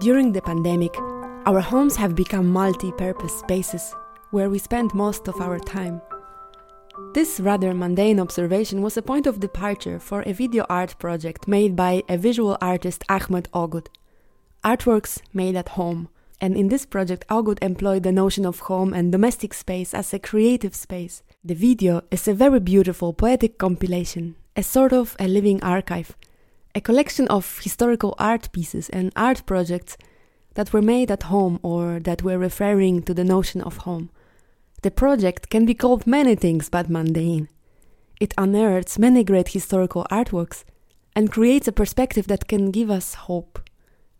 During the pandemic, our homes have become multi purpose spaces where we spend most of our time. This rather mundane observation was a point of departure for a video art project made by a visual artist Ahmet Öğüt. Artworks made at home. And in this project, Öğüt employed the notion of home and domestic space as a creative space. The video is a very beautiful poetic compilation, a sort of a living archive a collection of historical art pieces and art projects that were made at home or that were referring to the notion of home. The project can be called many things but mundane. It unearths many great historical artworks and creates a perspective that can give us hope.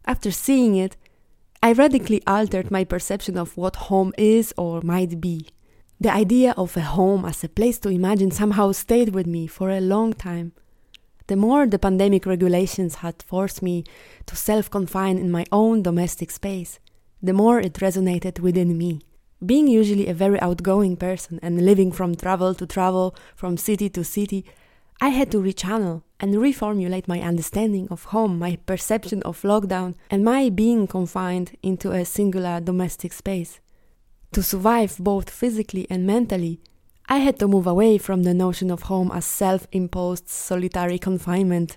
After seeing it, I radically altered my perception of what home is or might be. The idea of a home as a place to imagine somehow stayed with me for a long time the more the pandemic regulations had forced me to self confine in my own domestic space, the more it resonated within me. Being usually a very outgoing person and living from travel to travel, from city to city, I had to rechannel and reformulate my understanding of home, my perception of lockdown, and my being confined into a singular domestic space. To survive both physically and mentally, I had to move away from the notion of home as self imposed solitary confinement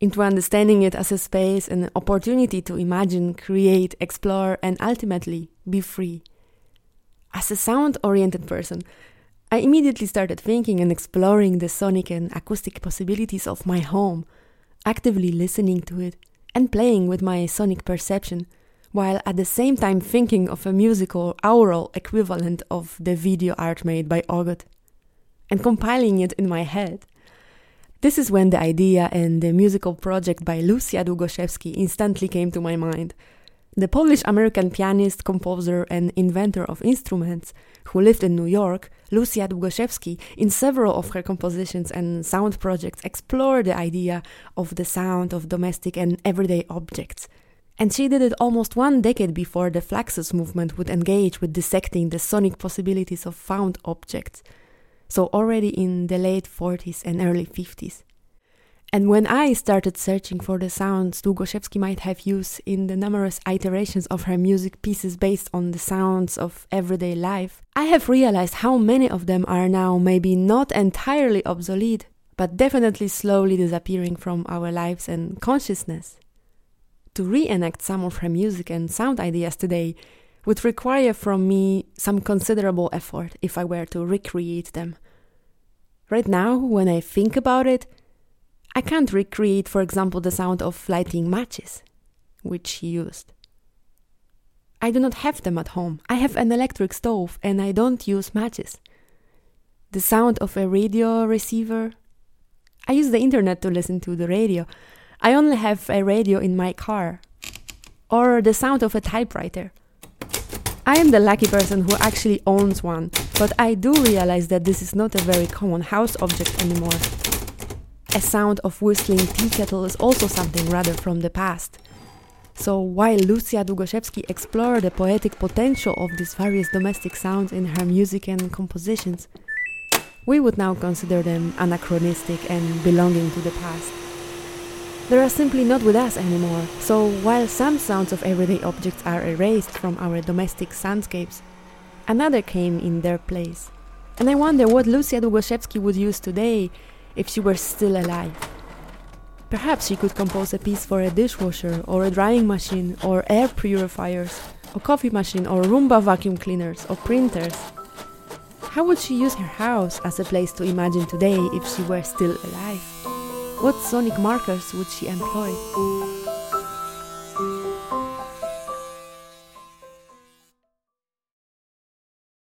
into understanding it as a space and an opportunity to imagine, create, explore, and ultimately be free. As a sound oriented person, I immediately started thinking and exploring the sonic and acoustic possibilities of my home, actively listening to it and playing with my sonic perception while at the same time thinking of a musical aural equivalent of the video art made by Öğüt and compiling it in my head. This is when the idea and the musical project by Lucia Długoszewski instantly came to my mind. The Polish American pianist, composer, and inventor of instruments who lived in New York, Lucia Długoszewski, in several of her compositions and sound projects, explored the idea of the sound of domestic and everyday objects and she did it almost one decade before the Fluxus movement would engage with dissecting the sonic possibilities of found objects, so already in the late 40s and early 50s. And when I started searching for the sounds Długoszewski might have used in the numerous iterations of her music pieces based on the sounds of everyday life, I have realized how many of them are now maybe not entirely obsolete, but definitely slowly disappearing from our lives and consciousness to reenact some of her music and sound ideas today would require from me some considerable effort if I were to recreate them. Right now, when I think about it, I can't recreate, for example, the sound of lighting matches, which she used. I do not have them at home. I have an electric stove and I don't use matches. The sound of a radio receiver. I use the internet to listen to the radio. I only have a radio in my car, or the sound of a typewriter. I am the lucky person who actually owns one, but I do realize that this is not a very common house object anymore. A sound of whistling tea kettle is also something rather from the past. So while Lucia Długoszewski explored the poetic potential of these various domestic sounds in her music and compositions, we would now consider them anachronistic and belonging to the past they are simply not with us anymore. So while some sounds of everyday objects are erased from our domestic soundscapes, another came in their place. And I wonder what Lucia Długoszewski would use today if she were still alive. Perhaps she could compose a piece for a dishwasher, or a drying machine, or air purifiers, or coffee machine, or Roomba vacuum cleaners, or printers. How would she use her house as a place to imagine today if she were still alive? What sonic markers would she employ?